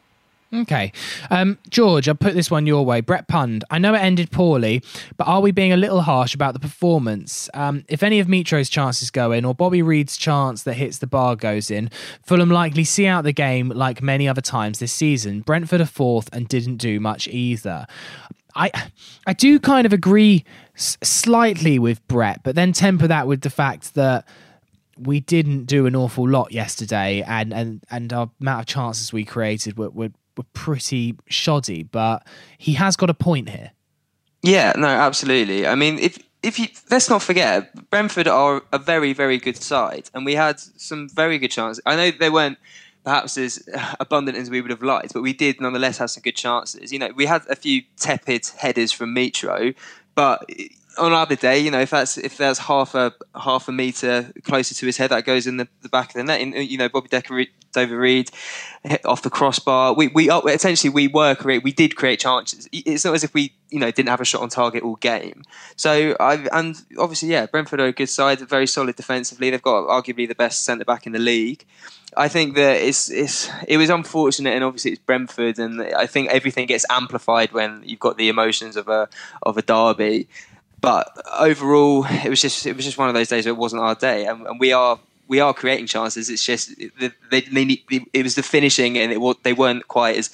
S2: Okay. Um, George, I'll put this one your way. Brett Pund, I know it ended poorly, but are we being a little harsh about the performance? Um, if any of Mitro's chances go in or Bobby Reid's chance that hits the bar goes in, Fulham likely see out the game like many other times this season. Brentford are fourth and didn't do much either. I I do kind of agree s- slightly with Brett, but then temper that with the fact that we didn't do an awful lot yesterday, and and and our amount of chances we created were were, were pretty shoddy. But he has got a point here.
S5: Yeah, no, absolutely. I mean, if if you let's not forget, Brentford are a very very good side, and we had some very good chances. I know they weren't perhaps as abundant as we would have liked, but we did nonetheless have some good chances. You know, we had a few tepid headers from Mitro, but on another day, you know, if that's if that's half a half a meter closer to his head, that goes in the, the back of the net. You know, Bobby Decker, David Reed, off the crossbar. We we uh, essentially we were create we did create chances. It's not as if we you know didn't have a shot on target all game. So I and obviously yeah, Brentford are a good side, very solid defensively. They've got arguably the best centre back in the league. I think that it's it's it was unfortunate, and obviously it's Brentford, and I think everything gets amplified when you've got the emotions of a of a derby. But overall, it was just it was just one of those days where it wasn't our day, and, and we are we are creating chances. It's just they, they, it was the finishing, and it they weren't quite as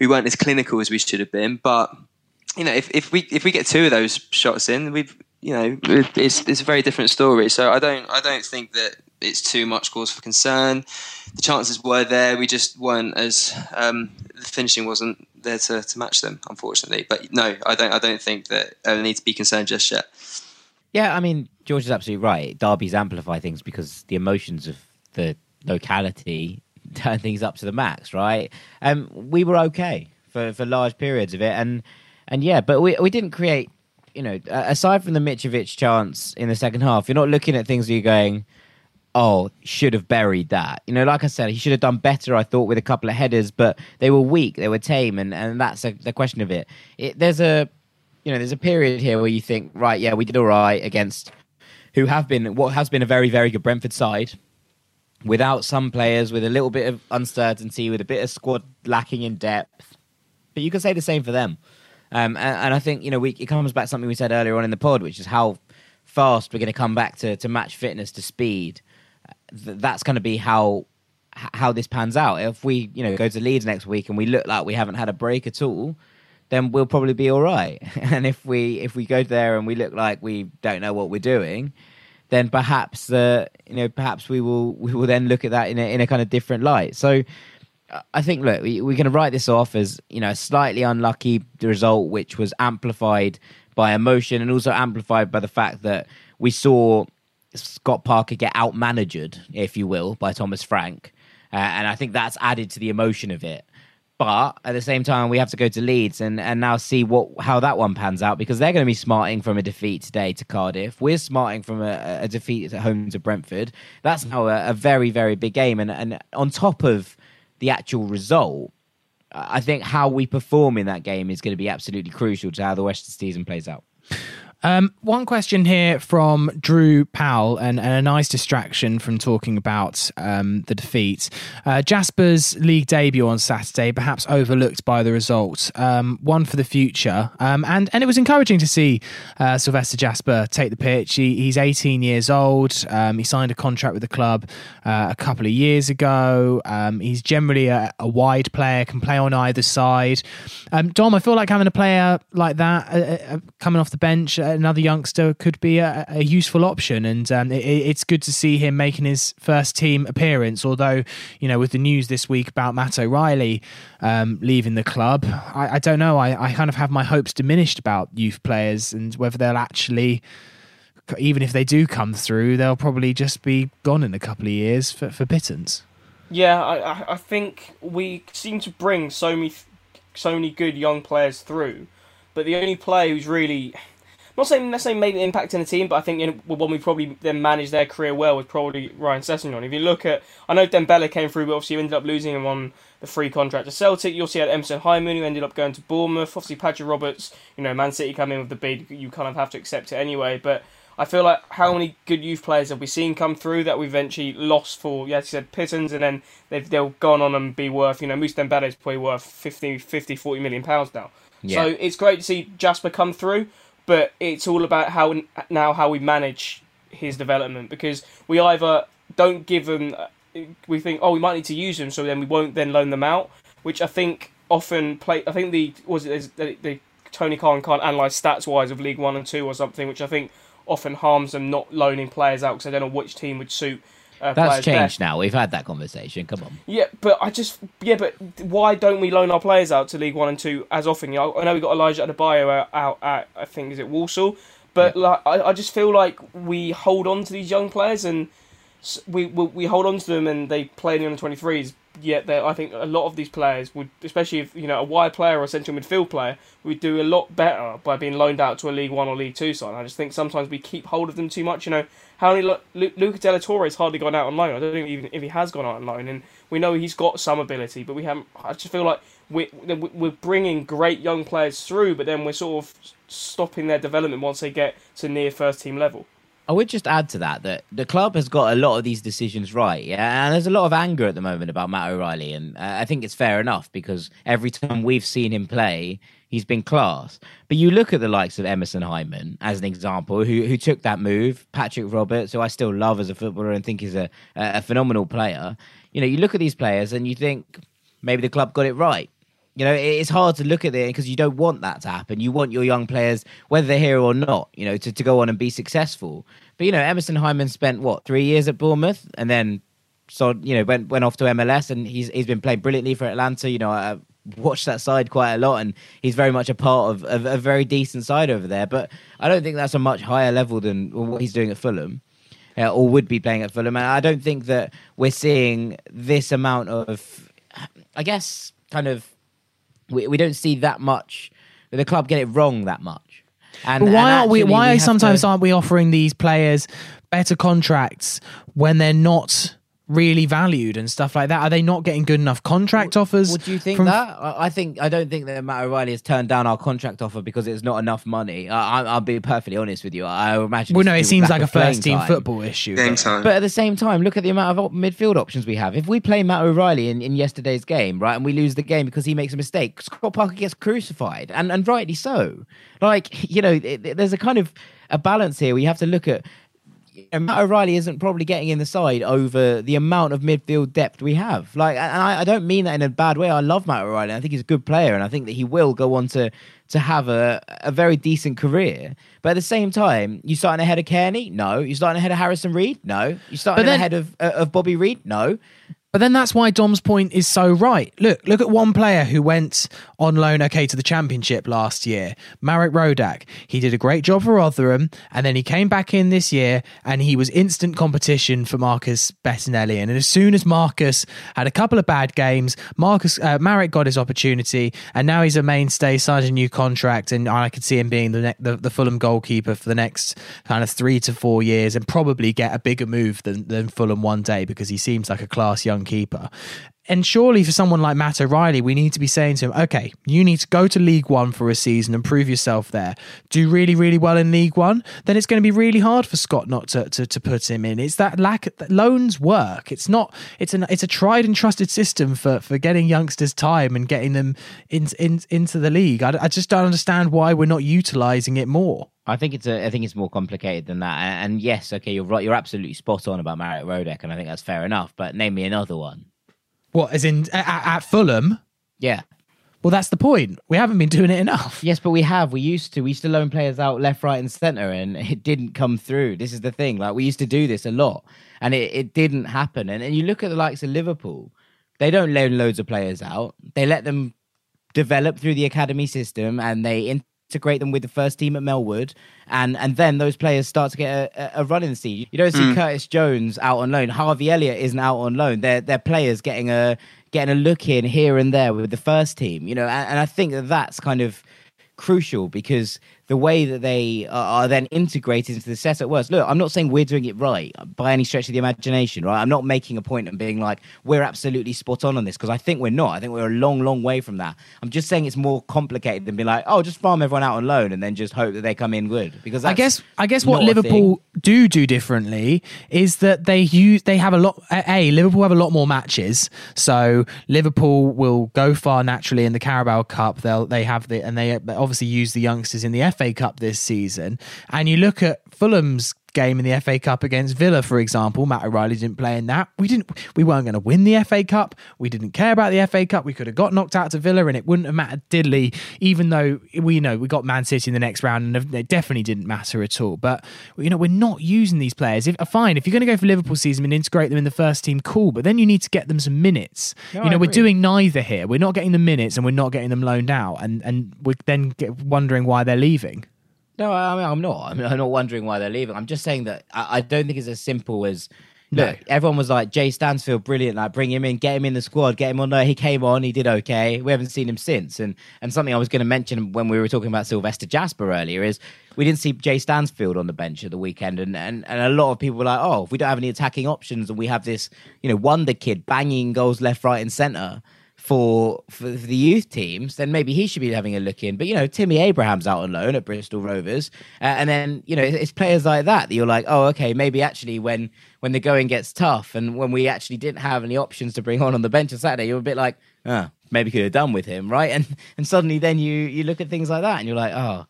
S5: we weren't as clinical as we should have been. But you know, if, if we if we get two of those shots in, we've you know it's it's a very different story. So I don't I don't think that it's too much cause for concern. The chances were there. We just weren't as um, the finishing wasn't there to, to match them, unfortunately. But no, I don't. I don't think that I need to be concerned just yet.
S3: Yeah, I mean, George is absolutely right. Derbies amplify things because the emotions of the locality turn things up to the max, right? Um, we were okay for, for large periods of it, and and yeah, but we we didn't create. You know, aside from the Mitrovic chance in the second half, you're not looking at things where you're going, oh, should have buried that. You know, like I said, he should have done better, I thought, with a couple of headers, but they were weak, they were tame, and, and that's a, the question of it. it. There's a, you know, there's a period here where you think, right, yeah, we did all right against who have been, what has been a very, very good Brentford side, without some players, with a little bit of uncertainty, with a bit of squad lacking in depth. But you can say the same for them. Um, and, and, I think, you know, we, it comes back to something we said earlier on in the pod, which is how fast we're going to come back to, to match fitness to speed that's going to be how how this pans out. If we, you know, go to Leeds next week and we look like we haven't had a break at all, then we'll probably be all right. And if we if we go there and we look like we don't know what we're doing, then perhaps uh, you know perhaps we will we will then look at that in a, in a kind of different light. So. I think look, we, we're going to write this off as you know slightly unlucky result, which was amplified by emotion and also amplified by the fact that we saw Scott Parker get outmanaged, if you will, by Thomas Frank. Uh, and I think that's added to the emotion of it. But at the same time, we have to go to Leeds and, and now see what how that one pans out because they're going to be smarting from a defeat today to Cardiff. We're smarting from a, a defeat at home to Brentford. That's now a, a very, very big game. And, and on top of the actual result, I think how we perform in that game is going to be absolutely crucial to how the Western season plays out.
S2: Um, one question here from Drew Powell, and, and, a nice distraction from talking about um, the defeat. Uh, Jasper's league debut on Saturday, perhaps overlooked by the result, um, one for the future, um, and and it was encouraging to see uh, Sylvester Jasper take the pitch. He, he's 18 years old. Um, he signed a contract with the club uh, a couple of years ago. Um, he's generally a, a, wide player, can play on either side. Dom, I feel like having a player like that uh, uh, coming off the bench another youngster could be a, a useful option. And um, it, it's good to see him making his first team appearance. Although, you know, with the news this week about Matt O'Riley um, leaving the club, I, I don't know. I, I kind of have my hopes diminished about youth players and whether they'll actually even if they do come through, they'll probably just be gone in a couple of years for, for pittance.
S4: Yeah, I, I think we seem to bring so many, so many good young players through, but the only player who's really not saying necessarily made an impact in the team, but I think you know, one we probably then managed their career well was probably Ryan Sessegnon. If you look at, I know Dembele came through, but obviously you ended up losing him on the free contract to Celtic. You also had Emerson Hyndman, who ended up going to Bournemouth. Obviously, Patrick Roberts, you know, Man City come in with the bid, you kind of have to accept it anyway. But I feel like how many good youth players have we seen come through that we eventually lost for, yeah, you said pittance, and then they've they'll gone on and be worth, you know, Moussa Dembele is probably worth 50, 50, 40 million pounds now. Yeah. So it's great to see Jasper come through but it's all about how now how we manage his development because we either don't give them we think oh we might need to use them so then we won't then loan them out which I think often play I think the was it the, the Tony Khan can't analyze stats wise of League One and Two or something which I think often harms them not loaning players out because they don't know which team would suit
S3: that's changed there. now. We've had that conversation. Come on.
S4: Yeah, but I just yeah, but why don't we loan our players out to League One and Two as often? You know, I know we got Elijah Adebayo out at I think is it Walsall, but yeah. like I, I just feel like we hold on to these young players and we, we, we hold on to them and they play in the under 23s yet yeah, I think a lot of these players would, especially if you know a wide player or a central midfield player, would do a lot better by being loaned out to a League One or League Two side. I just think sometimes we keep hold of them too much. You know how many Lu- Luca de la Torre's hardly gone out on loan. I don't know even if he has gone out on loan, and we know he's got some ability, but we haven't. I just feel like we're we're bringing great young players through, but then we're sort of stopping their development once they get to near first team level.
S3: I would just add to that that the club has got a lot of these decisions right, yeah, and there's a lot of anger at the moment about Matt O'Riley. and uh, I think it's fair enough because every time we've seen him play, he's been class. But you look at the likes of Emerson Hyndman as an example, who who took that move, Patrick Roberts, who I still love as a footballer and think is a a phenomenal player. You know, you look at these players and you think maybe the club got it right. You know, it's hard to look at it because you don't want that to happen. You want your young players, whether they're here or not, you know, to, to go on and be successful. But, you know, Emerson Hyndman spent, what, three years at Bournemouth and then, so, you know, went, went off to MLS and he's, he's been playing brilliantly for Atlanta. You know, I watched that side quite a lot and he's very much a part of, of a very decent side over there. But I don't think that's a much higher level than what he's doing at Fulham. Uh, or would be playing at Fulham. And I don't think that we're seeing this amount of, I guess, kind of we, we don't see that much. The club get it wrong that much.
S2: And, but why aren't we? Why we sometimes to... aren't we offering these players better contracts when they're not really valued and stuff like that? Are they not getting good enough contract offers?
S3: Would you think from... that? I think I don't think that Matt O'Riley has turned down our contract offer because it's not enough money. I, will be perfectly honest with you. I imagine.
S2: Well, no, it seems like a first team time. football issue.
S5: Game time.
S3: But at the same time, look at the amount of midfield options we have. If we play Matt O'Riley in, in yesterday's game, right, and we lose the game because he makes a mistake, Scott Parker gets crucified, and and rightly so. Like you know, it, it, there's a kind of a balance here. We have to look at and Matt O'Riley isn't probably getting in the side over the amount of midfield depth we have. Like, and I, I, don't mean that in a bad way. I love Matt O'Riley. I think he's a good player, and I think that he will go on to to have a, a very decent career. But at the same time, you starting ahead of Cairney? No. You starting ahead of Harrison Reed? No. You starting then, ahead of uh, of Bobby Reid? No.
S2: But then that's why Dom's point is so right. Look, look at one player who went on loan, okay, to the championship last year, Marek Rodak. He did a great job for Rotherham, and then he came back in this year, and he was instant competition for Marcus Bettinelli. And as soon as Marcus had a couple of bad games, Marcus uh, Marek got his opportunity, and now he's a mainstay, signed a new contract, and I could see him being the, ne- the the Fulham goalkeeper for the next kind of three to four years, and probably get a bigger move than than Fulham one day because he seems like a class young keeper. And surely for someone like Matt O'Riley, we need to be saying to him, okay, you need to go to League One for a season and prove yourself there. Do really, really well in League One, then it's going to be really hard for Scott not to, to, to put him in. It's that lack that loans work. It's not. It's an it's a tried and trusted system for for getting youngsters time and getting them in, in into the league. I, I just don't understand why we're not utilizing it more.
S3: I think it's a, I think it's more complicated than that. And, and yes, okay, you're right. You're absolutely spot on about Marek Rodak, and I think that's fair enough. But name me another one.
S2: What, as in at, at Fulham?
S3: Yeah.
S2: Well, that's the point. We haven't been doing it enough.
S3: Yes, but we have. We used to. We used to loan players out left, right, and centre, and it didn't come through. This is the thing. Like we used to do this a lot, and it, it didn't happen. And, and you look at the likes of Liverpool, they don't loan loads of players out. They let them develop through the academy system, and they integrate them with the first team at Melwood, and and then those players start to get a, a run in the seat. You don't see
S5: Mm.
S3: Curtis Jones out on loan. Harvey Elliott isn't out on loan. They're they're players getting a getting a look in here and there with the first team. You know, and, and I think that that's kind of crucial because the way that they are, are then integrated into the setup works. Look, I'm not saying we're doing it right by any stretch of the imagination, right? I'm not making a point and being like we're absolutely spot on on this because I think we're not. I think we're a long, long way from that. I'm just saying it's more complicated than being like, oh, just farm everyone out on loan and then just hope that they come in good. Because
S2: I guess I guess what Liverpool do do differently is that they use they have a lot. A Liverpool have a lot more matches, so Liverpool will go far naturally in the Carabao Cup. They'll they have the and they obviously use the youngsters in the FA Cup this season. And you look at Fulham's game in the FA Cup against Villa, for example. Matt O'Riley didn't play in that. We didn't. We weren't going to win the FA Cup. We didn't care about the FA Cup. We could have got knocked out to Villa, and it wouldn't have mattered diddly. Even though we you know we got Man City in the next round, and it definitely didn't matter at all. But you know we're not using these players. If fine, if you're going to go for Liverpool season and integrate them in the first team, cool. But then you need to get them some minutes.
S3: No,
S2: you know we're doing neither here. We're not getting the minutes, and we're not getting them loaned out, and and we're then get, wondering why they're leaving.
S3: No, I mean, I'm not. I'm, I'm not wondering why they're leaving. I'm just saying that I, I don't think it's as simple as. Look,
S2: No.
S3: everyone was like, Jay Stansfield, brilliant. Like, bring him in, get him in the squad, get him on there. He came on, he did okay. We haven't seen him since. And and something I was going to mention when we were talking about Sylvester Jasper earlier is we didn't see Jay Stansfield on the bench at the weekend. And, and, and a lot of people were like, oh, if we don't have any attacking options and we have this, you know, wonder kid banging goals left, right, and centre for for the youth teams, then maybe he should be having a look in. But you know, Timmy Abraham's out on loan at Bristol Rovers, uh, and then you know it's, players like that that you're like, oh, okay, maybe actually when when the going gets tough and when we actually didn't have any options to bring on on the bench on Saturday, you're a bit like, ah, maybe could have done with him, right? And and suddenly then you you look at things like that and you're like, oh.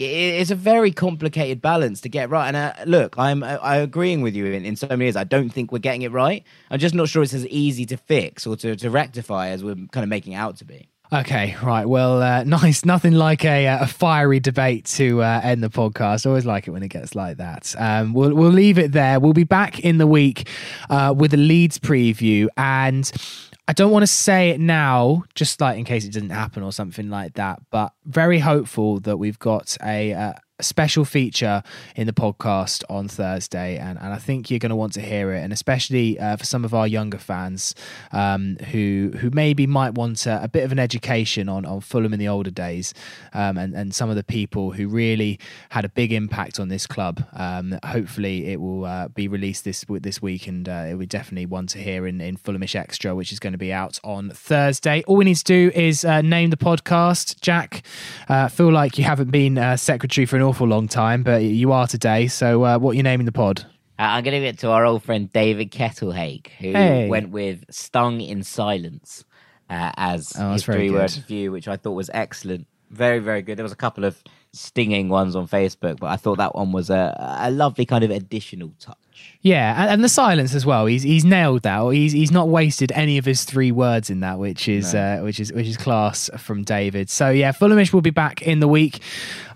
S3: It- It's a very complicated balance to get right, and uh, look, I'm I, I agreeing with you in, in so many ways. I don't think we're getting it right. I'm just not sure it's as easy to fix or to, to rectify as we're kind of making out to be.
S2: Okay, right. Well, uh, nice. Nothing like a, uh, a fiery debate to uh, end the podcast. Always like it when it gets like that. Um, we'll we'll leave it there. We'll be back in the week uh, with a Leeds preview, and I don't want to say it now, just like in case it doesn't happen or something like that. But very hopeful that we've got a. Uh, a special feature in the podcast on Thursday, and, and I think you're going to want to hear it, and especially uh, for some of our younger fans um, who who maybe might want a, a bit of an education on, on Fulham in the older days, um, and and some of the people who really had a big impact on this club. Um, hopefully, it will uh, be released this this week, and uh, it will definitely one to hear in in Fulhamish Extra, which is going to be out on Thursday. All we need to do is uh, name the podcast. Jack, uh, feel like you haven't been uh, secretary for an awful long time, but you are today. So, uh, what are you naming the pod?
S3: Uh, I'm going to give it to our old friend David Kettlehake, who
S2: Hey.
S3: went with "Stung in Silence" uh, as
S2: Oh,
S3: his three-word
S2: good.
S3: review, which I thought was excellent. Very, very good. There was a couple of stinging ones on Facebook, but I thought that one was a, a lovely kind of additional touch.
S2: Yeah, and, and the silence as well. He's he's nailed that. He's he's not wasted any of his three words in that, which is uh, which is which is class from David. So yeah, Fulhamish will be back in the week.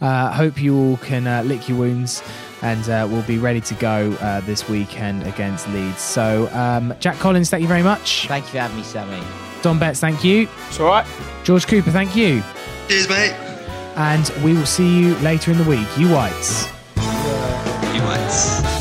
S2: Uh, hope you all can uh, lick your wounds, and uh, we'll be ready to go uh, this weekend against Leeds. So um, Jack Collins, thank you very much.
S3: Thank you for having me, Sammy.
S2: Dom Betts, thank you.
S4: It's all right.
S2: George Cooper, thank you.
S5: Cheers, mate.
S2: And we will see you later in the week. You whites.
S5: You might.